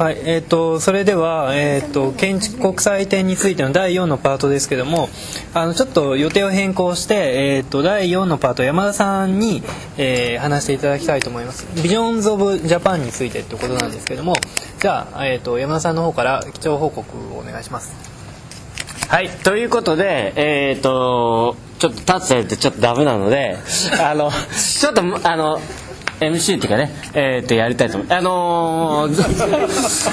はいえー、とそれでは、えー、と建築国際展についての第4のパートですけどもあのちょっと予定を変更して、えー、と第4のパート山田さんに、えー話していただきたいと思います。ビジョンズ・オブ・ジャパンについてってことなんですけどもじゃあ、えー、と山田さんの方から基調報告をお願いします。はいということでえっ、とちょっと立つってちょっとダメなのであのちょっとあの MC っていうかね、えー、とやりたいと思う。あのーず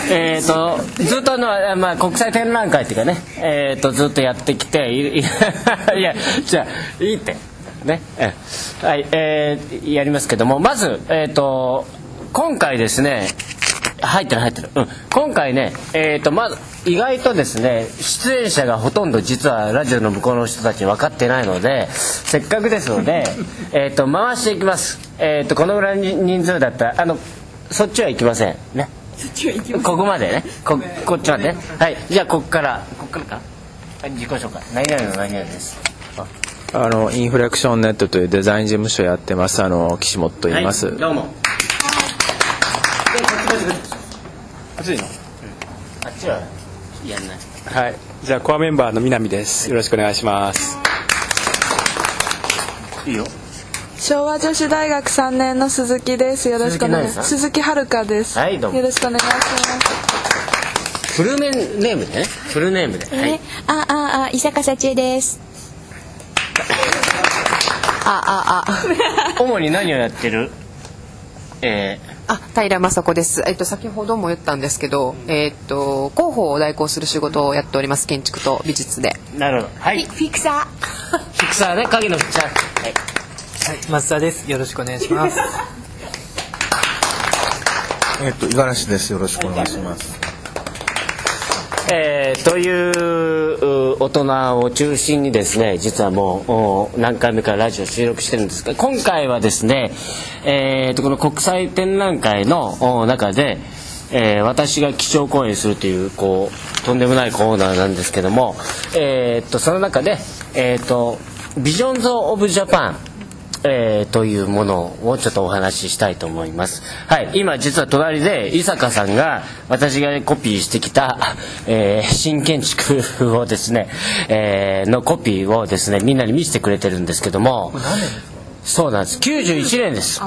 えっとずっとあの、まあ、国際展覧会っていうかね、えー、とずっとやってきてい いやじゃあいいって。ね。えはいえーやりますけどもまずえっ、と今回ですね入ってる入ってる、うん、今回ねえっ、とまず意外とですね出演者がほとんど実はラジオの向こうの人たち分かってないのでせっかくですので えっと回していきます。えっ、とこのぐらいの人数だったらあのそっちは行きません。ね。ここまでね。ここっちまでね。はい。じゃあここからここからか。はい自己紹介。何々の何々です。あのインフレクションネットというデザイン事務所やってますあの岸本と言います、はい、どうも暑いの？あっちはやんない。はい。じゃあコアメンバーの南です。よろしくお願いします。いいよ。昭和女子大学3年の鈴木です。よろしくお願いします。鈴木遥です、はいどうも。よろしくお願いします。フルネームでね。フルネームで、はい。え、あ、あ、あ、伊坂幸恵です。あ、あ、あ。主に何をやってる？えあ、平雅子です。えっと、先ほども言ったんですけど、えっと、広報を代行する仕事をやっております。建築と美術で。ー、なるほどはいフィクサフィクサーね影のフィクサーはい松田ですよろしくお願いしますえっと、五十嵐です。よろしくお願いします。えーという大人を中心にですね実はもう何回目かラジオ収録してるんですが今回はですね、えー、とこの国際展覧会の中で、えー私が基調講演するというこうとんでもないコーナーなんですけども、えー、とその中で、えー、と Visions of Japan えーというものをちょっとお話ししたいと思います。はい、今実は隣で伊坂さんが私がコピーしてきた、えー新建築をですね、えーのコピーをですねみんなに見せてくれてるんですけども。そうなんです。91年です。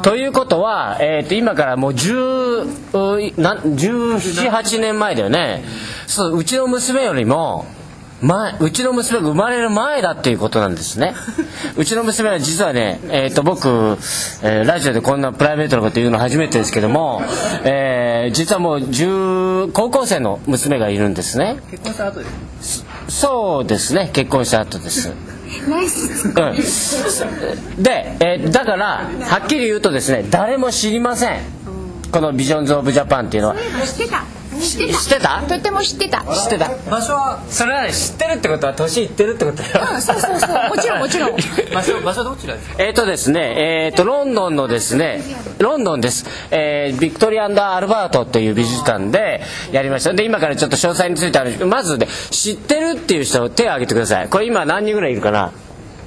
ということは、えー、と今からもう10うなん1718年前だよね。そううちの娘よりも前うちの娘が生まれる前だっていうことなんですね。うちの娘は実はね、えー、と僕、えーラジオでこんなプライベートなこと言うの初めてですけども、えー実はもう10高校生の娘がいるんですね。結婚した後ですそうですね。結婚した後です。うん、で、えーだからはっきり言うとですね誰も知りません。この Visions of Japan っていうのは知ってた？とっても知ってた。知ってた。場所はそれはね知ってるってことは年いってるってことだ。よそうそうそう。もちろんもちろん。場所場所どちらですか？えっとですね、えっとロンドンのですねロンドンです、えービクトリアアルバートという美術館でやりました。で今からちょっと詳細についてあるまずね知ってるっていう人手を挙げてください。これ今何人ぐらいいるかな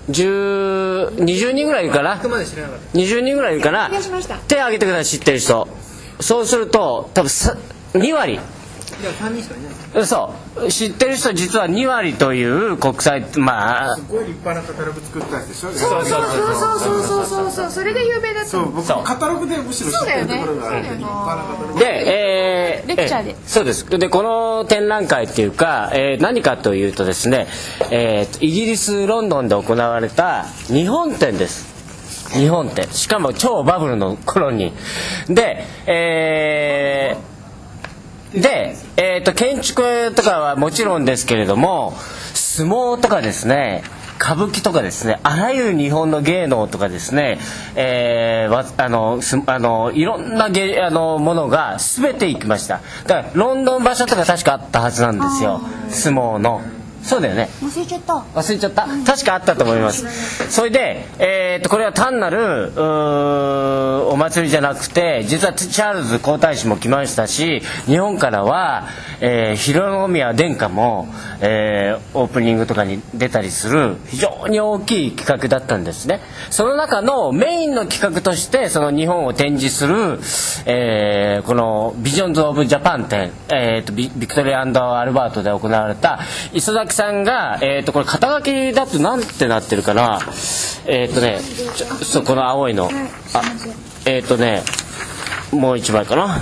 ？10 20人ぐらいいるかな？まで知らなかっ20人ぐらいいるかな？手を挙げてください知ってる人。そうすると多分さ2割。たじゃあ3人しかいない。そう知ってる人実は2割という国際まあ。すごい立派なカタログ作ったんでしょ？そうそうそうそうそうそうそうそれで有名だったそう、僕そうカタログでむしろ知ってるところがあるんで、そうだよね立派なカタログ。で、えーレクチャーでえそうですでこの展覧会っていうか、えー何かというとですね、えーイギリスロンドンで行われた日本展です日本展しかも超バブルの頃にでえーで、えー、と建築とかはもちろんですけれども相撲とかですね歌舞伎とかですねあらゆる日本の芸能とかですね、えーあのあのいろんな芸あのものが全て行きました。だからロンドン場所とか確かあったはずなんですよ。相撲の。そうだよね。忘れちゃった。忘れちゃった。確かあったと思います。それで、えー、とこれは単なるお祭りじゃなくて実はチャールズ皇太子も来ましたし日本からは、えー、浩宮殿下も、えーオープニングとかに出たりする非常に大きい企画だったんですね。その中のメインの企画としてその日本を展示する、えーこの Visions of Japan 展、えー、とビビクトリアアルバートで行われた磯崎さんが、えー、とこれ肩書きだとなんてなってるかなえっ、とねそうこの青いの。あえっ、とねもう一枚かな。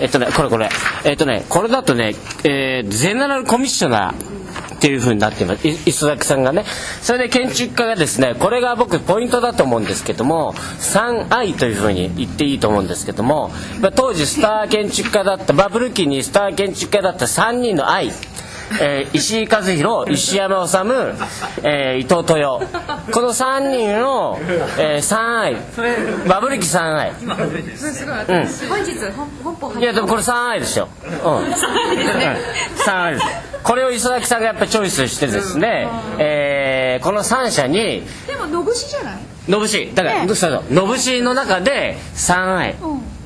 えっとねこれこれ。えっとねこれだとね、えーゼネラルコミッショナーっていう風になっています。い磯崎さんがね。それで建築家がですねこれが僕ポイントだと思うんですけども 3i という風に言っていいと思うんですけどもまあ当時スター建築家だったバブル期にスター建築家だった3人の愛えー石井和弘石山治、えー伊藤豊。この3人の、えー、3愛。バブル期3愛本日本本邦いやでもこれ3愛ですよ。うん。3愛です。これを磯崎さんがやっぱりチョイスしてですね、えーこの3社に、でものぶしじゃない？のぶし、だから、そうそうの？ぶしの中で3愛。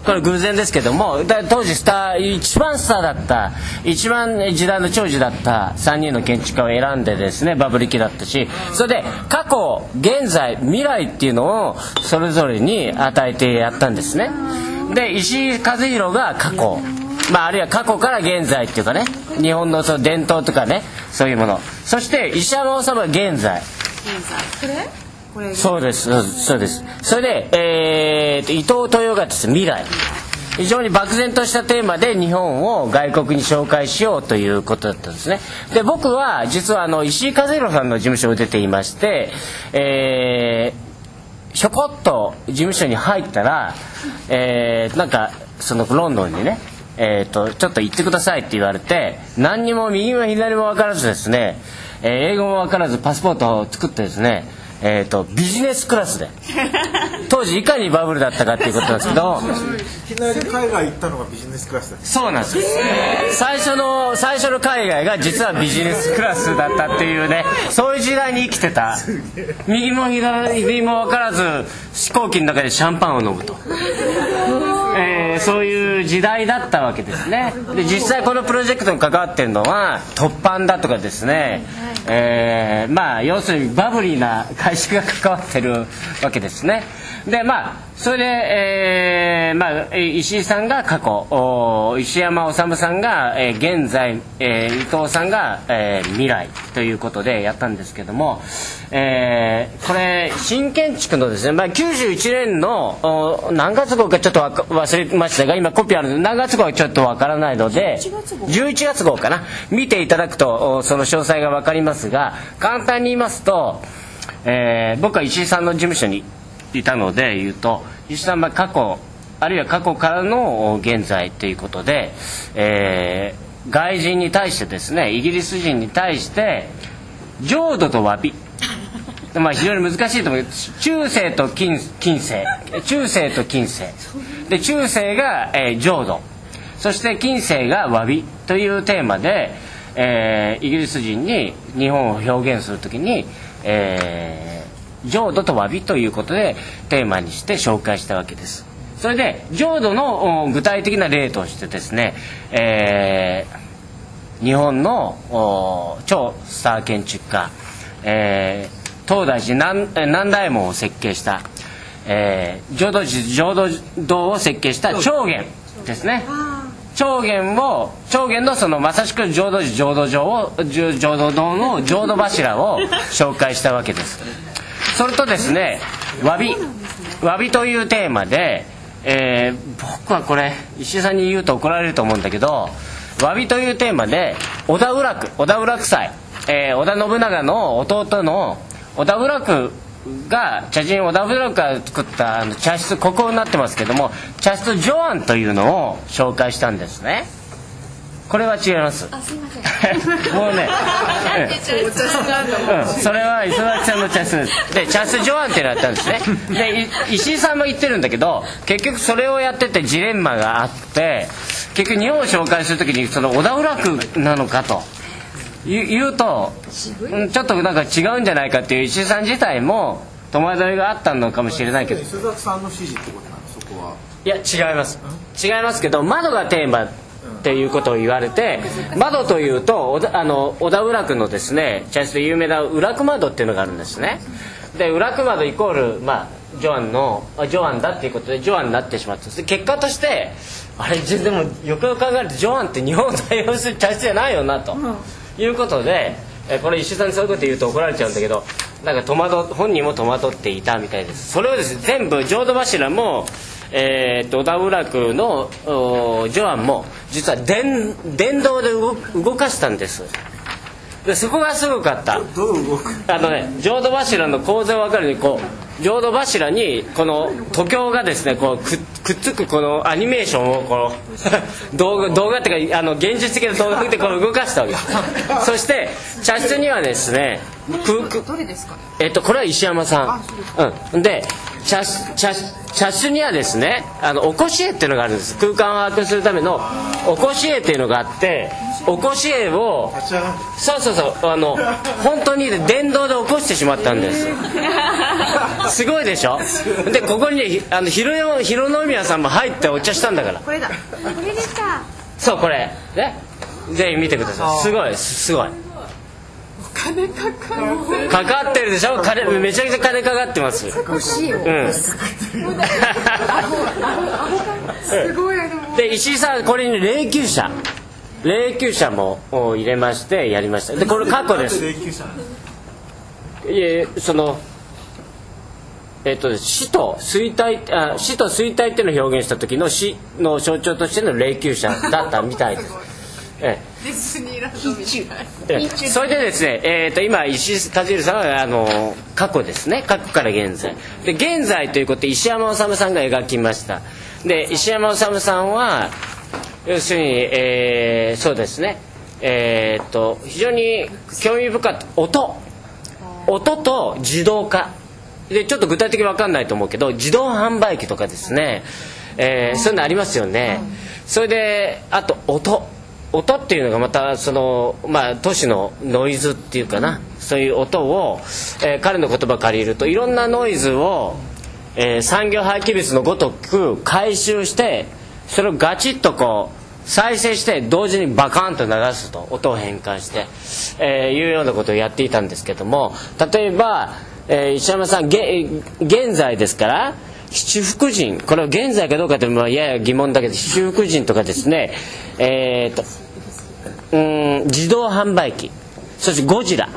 これ偶然ですけども当時スター一番スターだった一番時代の長寿だった3人の建築家を選んでですねバブル期だったしそれで過去現在未来っていうのをそれぞれに与えてやったんですね。で石井和弘が過去まあ、あるいは過去から現在っていうかね日本のその伝統とかねそういうもの。そして石山治は現在。そうですそうです。そうです。それで、えーと伊藤豊がですね未来。非常に漠然としたテーマで日本を外国に紹介しようということだったんですね。で僕は実はあの石井和弘さんの事務所を出ていまして、えーひょこっと事務所に入ったら、えーなんかそのロンドンにね、えー、とちょっと行ってくださいって言われて何にも右も左も分からずですね、えー英語も分からずパスポートを作ってですね、えー、とビジネスクラスで。当時いかにバブルだったかっていうことなんですけど。いきなり海外行ったのがビジネスクラスだそうなんですよ。最初の最初の海外が実はビジネスクラスだったっていうね。そういう時代に生きてた。右も左も分からず飛行機の中でシャンパンを飲むと、えーそういう時代だったわけですね。で実際このプロジェクトに関わってるのは突版だとかですね、えーまあ要するにバブリーな会社が関わってるわけですね。でまあそれで、えーまあ、えー石井さんが過去お石山治さんが、えー現在、えー伊藤さんが、えー未来ということでやったんですけども、えーこれ新建築のですね、まあ、91年のお何月号かちょっと忘れましたが今コピーあるので何月号はちょっとわからないので11月号。かな？見ていただくとおその詳細が分かりますが簡単に言いますと、えー僕は石井さんの事務所にいたので言うと石井さんは過去あるいは過去からの現在ということで、えー外人に対してですねイギリス人に対して浄土と詫び。まあ非常に難しいと思うけど中世と近近世。中世と近世。で中世が、えー浄土。そして近世が詫び。というテーマで、えーイギリス人に日本を表現するときに、えー浄土と詫びということでテーマにして紹介したわけです。それで浄土のお具体的な例としてですね、えー日本のお超スター建築家、えー東大寺南大門を設計した、えー浄土寺浄土堂を設計した長元ですね。長元を長元のそのまさしく浄土寺浄土場を浄浄土堂の浄土柱を紹介したわけですそれとですね詫び詫びというテーマで、えー僕はこれ石井さんに言うと怒られると思うんだけど詫びというテーマで織田浦区織田浦区祭、えー織田信長の弟の織田浦区が茶人織田浦区が作ったあの茶室ここになってますけども茶室ジョアンというのを紹介したんですね。これは違います。あすいません。もうね。うん、それは磯崎さんの茶室です。で茶室ジョアンっていうのやったんですね。でい石井さんも言ってるんだけど結局それをやっててジレンマがあって結局日本を紹介するときにその小田浦区なのかと。言うとうんちょっとなんか違うんじゃないかっていう石井さん自体も戸惑いがあったのかもしれないけど。磯崎さんの指示ってことなの？そこは。いや違います。違いますけど窓がテーマっていうことを言われて窓というと小田あの小田浦区のですね茶室で有名な裏区窓っていうのがあるんですね。で裏区窓イコールまあジョアンのあジョアンだっていうことでジョアンになってしまったで結果としてあれでもよくよく考えるとジョアンって日本を代表する茶室じゃないよなと、いうことでえこれ石井さんにそういうこと言うと怒られちゃうんだけどなんか戸惑本人も戸惑っていたみたいです。それをですね全部浄土柱もえー、と小田浦区のおジョアンも実は電電動で動動かしたんです。でそこがすごかった。どう動く？あのね浄土柱の構造分かるようにこう浄土柱にこの徒経がですねこうくくっつくこのアニメーションをこの動画動画っていうかあの現実的な動画でこう動かしたわけ そして茶室にはですね空空どれですかね？えっと、これは石山さん。うん。で、茶室、茶室茶室にはですね、あの、おこし絵っていうのがあるんです。空間を把握するための、おこし絵っていうのがあって、おこし絵を、そうそうそう、あの、本当に電動で起こしてしまったんです。すごいでしょ？で、ここにね、ひあの、広山広宮さんも入ってお茶したんだから。これだこれでしたそう、これ。ね。ぜひ見てください。すごい、すすごい。金かかるかかってるでしょ？金めちゃくちゃ金かかってます。欲しいようん。すごいで石井さんこれに霊柩車霊柩車もお入れましてやりました。でこれ過去です。霊柩車なのいえそのえっと死と衰退あ死と衰退っていうのを表現した時の死の象徴としての霊柩車だったみたいです。ええ。えそれでですね、えー、と今石井和弘さんはあの過去ですね。過去から現在。で現在ということで石山治さんが描きました。で石山治さんは要するに、えーそうですね。えー、と非常に興味深かった音。音と自動化。でちょっと具体的に分かんないと思うけど自動販売機とかですね、えーそういうのありますよね、それであと音。音っていうのがまたその、まあ、都市のノイズっていうかな。そういう音を、えー彼の言葉借りるといろんなノイズを、えー産業廃棄物のごとく回収してそれをガチッとこう再生して同時にバカンと流すと音を変換して、えーいうようなことをやっていたんですけども例えば、えー石山さん現在ですから七福神これは現在かどうかっていうのはやや疑問だけど七福神とかですねえー、とうん自動販売機そしてゴジラ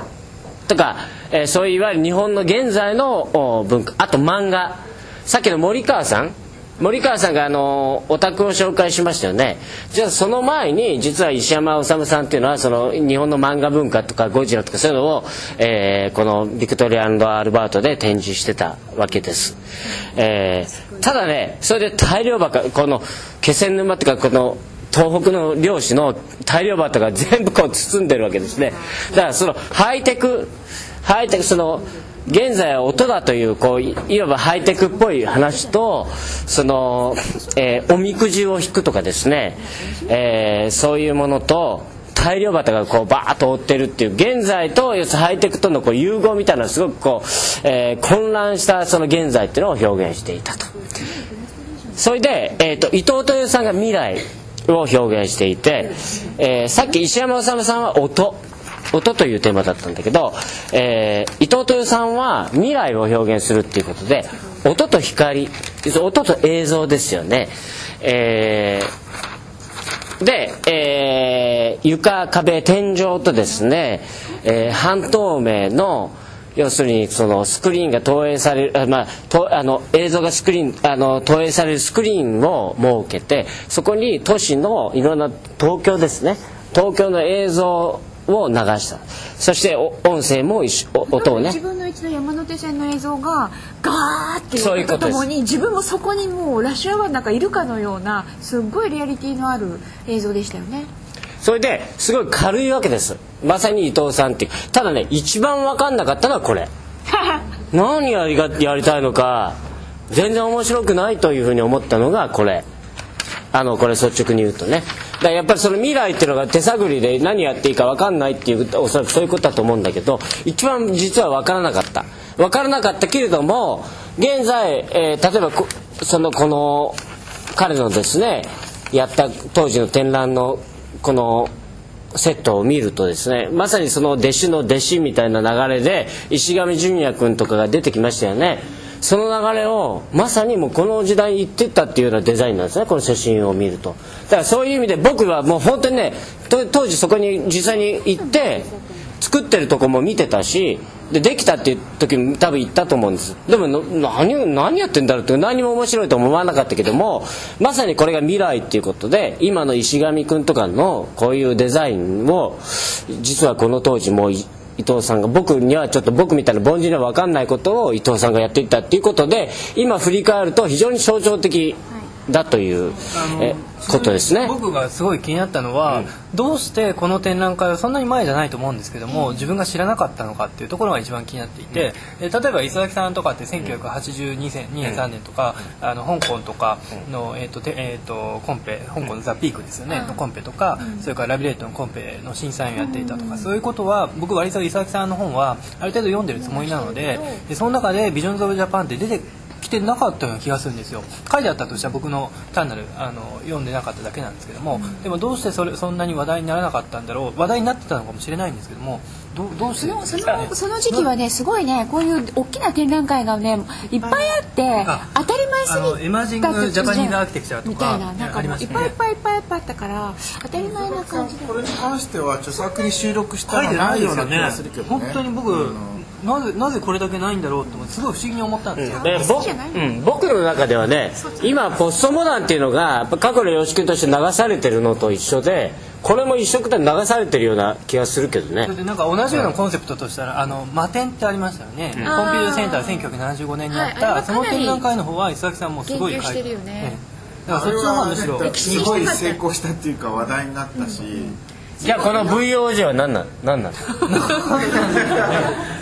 とか、えーそういういわゆる日本の現在の文化あと漫画。さっきの森川さん森川さんがあのオタクを紹介しましたよね。じゃあその前に実は石山治さんっていうのはその日本の漫画文化とかゴジラとかそういうのを、えーこのビクトリアアルバートで展示してたわけです、えーただねそれで大量バカこの気仙沼っていうかこの東北の漁師の大量バタが全部こう包んでるわけですね。だからそのハイテクハイテクその現在は音だというこういわばハイテクっぽい話とその、えーおみくじを引くとかですね、えーそういうものと大量バタがこうバーッと追ってるっていう現在と要するハイテクとのこう融合みたいなすごくこう、えー混乱したその現在っていうのを表現していたと。それで、えー、と伊藤豊さんが未来を表現していて、えーさっき石山治さんは音音というテーマだったんだけど、えー伊藤豊さんは未来を表現するっていうことで音と光音と映像ですよね、えーで、えー床壁天井とですね、えー半透明の要するにそのスクリーンが投影される、まあ、とあの映像がスクリーンあの投影されるスクリーンを設けてそこに都市のいろんな東京ですね。東京の映像を流した。そしてお音声も一緒お音をね。自分の一の山手線の映像がガーってそういうこともに自分もそこにもうラッシュアワーの中いるかのようなすっごいリアリティのある映像でしたよね。それですごい軽いわけです。まさに伊藤さんってただね一番分かんなかったのはこれ。何やりがやりたいのか全然面白くないというふうに思ったのがこれあのこれ率直に言うとね。だからやっぱりその未来っていうのが手探りで何やっていいか分かんないっていうおそらくそういうことだと思うんだけど一番実は分からなかった。分からなかったけれども現在、えー例えばこそのこの彼のですねやった当時の展覧のこのセットを見るとですねまさにその弟子の弟子みたいな流れで石上純也君とかが出てきましたよね。その流れをまさにもうこの時代に行ってったっていうようなデザインなんですね。この写真を見ると。だからそういう意味で僕はもう本当にね当時そこに実際に行って作ってるとこも見てたしでできたっていう時も多分行ったと思うんです。でも何何やってんだろうって何も面白いと思わなかったけどもまさにこれが未来っていうことで今の石上君とかのこういうデザインを実はこの当時もう伊藤さんが僕にはちょっと僕みたいな凡人には分かんないことを伊藤さんがやっていったっていうことで今振り返ると非常に象徴的だというえことですね。僕がすごい気になったのは、どうしてこの展覧会はそんなに前じゃないと思うんですけども、自分が知らなかったのかっていうところが一番気になっていて、え例えば磯崎さんとかって1982年2年3年とか、あの香港とかの、えーとてえー、とコンペ香港の The Peak ですよね、のコンペとか、それからラ・ヴィレットのコンペの審査員をやっていたとか、そういうことは僕割と磯崎さんの本はある程度読んでるつもりなのででその中で「ビジョンズ・オブ・ジャパン」って出て来てなかったような気がするんですよ。書いてあったとしたら僕の単なるあの読んでなかっただけなんですけども、でもどうしてそれそんなに話題にならなかったんだろう話題になってたのかもしれないんですけどもどうどうしてそのそですか？ねのその時期はねすごいねこういう大きな展覧会がねいっぱいあってあ当たり前すぎあのエマージングジャパニーズアーキテクチャとかみたいななんかもういっありましたね。ぱいいっぱいいっぱいいっぱいあったから当たり前な感じで。これに関しては著作に収録したの書いてなないいような気ですよね。がするけどね本当に僕、なぜなぜこれだけないんだろうってすごい不思議に思ったんですよ、で僕うん、僕の中ではね今ポストモダンっていうのがやっぱ過去の様式として流されてるのと一緒でこれも一緒くたに流されてるような気がするけどね。それでなんか同じようなコンセプトとしたら、あのマテンってありましたよね、コンピューターセンター1975年にあった、はいその展覧会の方は磯崎さんもすごい研究してるよね。ええ。だからそっちの方がむしろすごい成功したっていうか話題になったし、じゃあこの VOJ は何なん何なの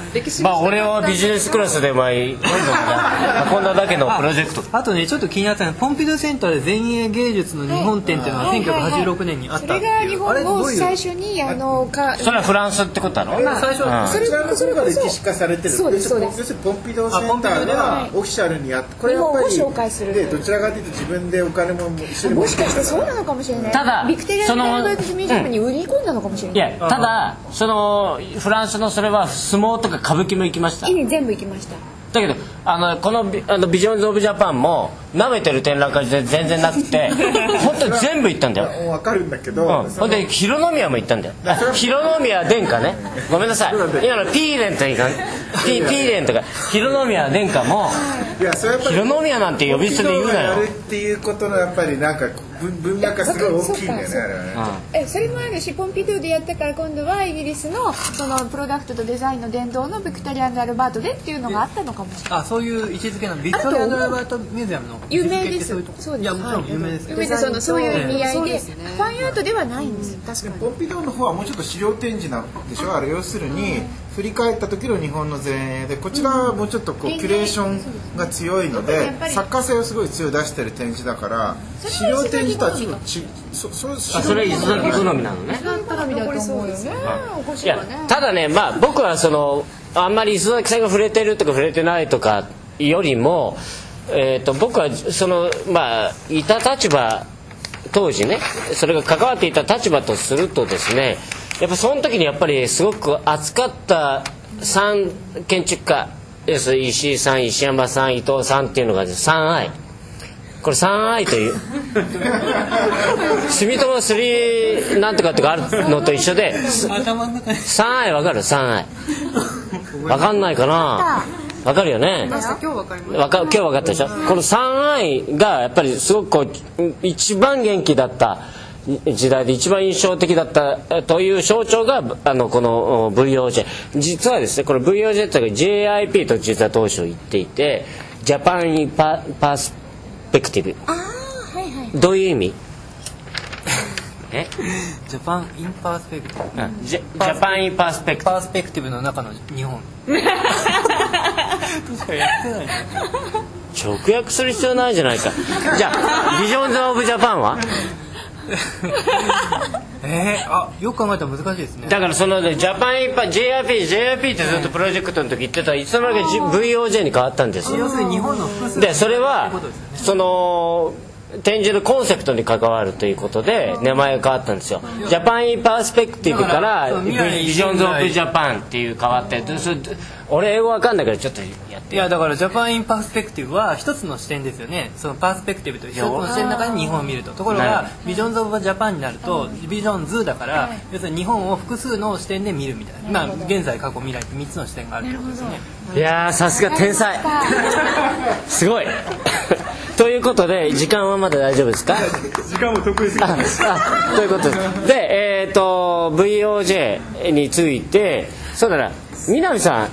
まあ俺はビジネスクラスで前運動が運んだだけのプロジェクト。あとねちょっと気になったのはポンピドゥセンターで前衛芸術の日本展っていうのがはいはいはい。1986年にあっそたっていうれが日本をあれどういう？最初にあのかそれはフランスってことだろ、最初はそれこちらの方が歴史化されてる。そうですそうです。要するにポンピドーセンターがオフィシャルにやってこれやっぱり紹介するでどちらかというと自分でお金も一緒にもしかしてそうなのかもしれない。ただビクトリアそのン大学ミュージアムに売り込んだのかもしれい。ないやただそのフランスのそれは相撲とか歌舞伎も行きました。いいね。全部行きました。だけどあのこのビあのビジョンズ・オブ・ジャパンも舐めてる展覧会で全然なくて 本当に全部行ったんだよ。わかるんだけど、うん、ほんで広宮も行ったんだよ。あ広宮殿下ね。ごめんなさい。今のピーレンというかピピーレンとか。広宮殿下もいやそれやっぱり広宮なんて呼び捨てで言うなよ。やるっていうことのやっぱりなんか文文脈がすごい大きいんだよねあれはね。えそれもあるしポンピドゥでやったから今度はイギリスのそのプロダクトとデザインの殿堂のビクトリアン・アルバートでっていうのがあったのかもしれない。あそういう位置づけなのビクトリア・ドライバートミュージアムの有名です。そういやもちろん有名ですけそのそういう意味合いで。そうですねファンアートではないんですよ確かに。ポンピドーの方はもうちょっと資料展示なんでしょ？あれ要するに振り返った時の日本の前衛でこちらはもうちょっとこうキュレーションが強いので作家性をすごい強い出してる展示だから資料展示とはちょっとちそそあそれ磯崎好みなのね。ただねまあ僕はそのあんまり磯崎さんが触れてるとか触れてないとかよりも、えー、と僕はそのまあいた立場当時ねそれが関わっていた立場とするとですねやっぱその時にやっぱりすごく熱かった3建築家要す石井さん石山さん伊藤さんっていうのが3愛。これ 3i という。住友3なんとかってかあるのと一緒で頭の中に。3i わかる？3i わかんないかな？わかるよね？今日わかりますわか今日分かったでしょ？この 3i がやっぱりすごくこう一番元気だった時代で一番印象的だったえという象徴があのこのお VOJ 実はですねこれ VOJ というか JIP と実は当初言っていて Japan in パ perspective。ああはいはい。どういう意味？え？ Japan in perspective？ジャ Japan in perspective。パースペク tive の中の日本。確かやってないね。ち直訳する必要ないじゃないか。じゃあ Visions of Japan は？えー、あよく考えたら難しいですね。だからそのねジャパンインパ JRP JRP ってずっとプロジェクトの時言ってたらいつの間にか VOJ に変わったんです。よ要するに日本の複数でそれはその展示のコンセプトに関わるということで名前が変わったんですよ。 Japan in perspective から Vi sions of Japan っていう変わってでそれ俺英語わかんないからちょっといやだから Japan in perspective は一つの視点ですよね。その perspective という一つの視点の中に日本を見ると。ところが Visions of Japan になると visions だから要するに日本を複数の視点で見るみたいな。まあ現在過去未来って3つの視点があるってことですよね。いやーさすが天才。すごい。ということで時間はまだ大丈夫ですか？時間も得意すぎああということです。でえっ、と VOJ についてそうだな。南さ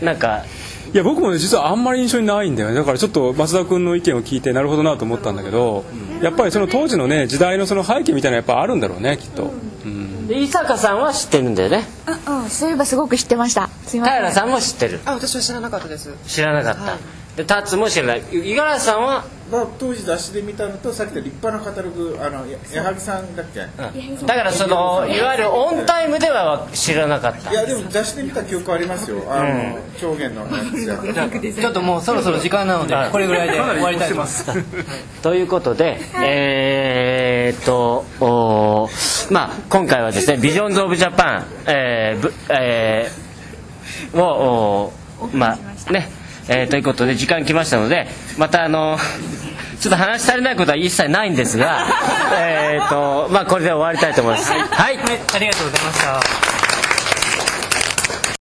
んなんかいや僕もね実はあんまり印象にないんだよね。だからちょっと松田君の意見を聞いてなるほどなと思ったんだけどやっぱりその当時のね時代のその背景みたいなのやっぱあるんだろうねきっと、うん、で伊坂さんは知ってるんだよね。うん、そういえばすごく知ってました。すいません。平さんも知ってる。あ私は知らなかったです。知らなかった、でタツも知らない。五十嵐さんはまあ、当時雑誌で見たのとさっきの立派なカタログあのや矢作さんだっけ、だからそのいわゆるオンタイムでは知らなかった。いやでも雑誌で見た記憶ありますよ。あの、超限のやつや ちょっともうそろそろ時間なのでこれぐらいで終わりたいと思います。ということで、えーっとおーまあ今回はですね Visions of Japan、えーぶえーをおーまあね、えーということで時間来ましたのでまたあのちょっと話し足りないことは一切ないんですがえーっとまあこれで終わりたいと思います。はい。はい。ありがとうございました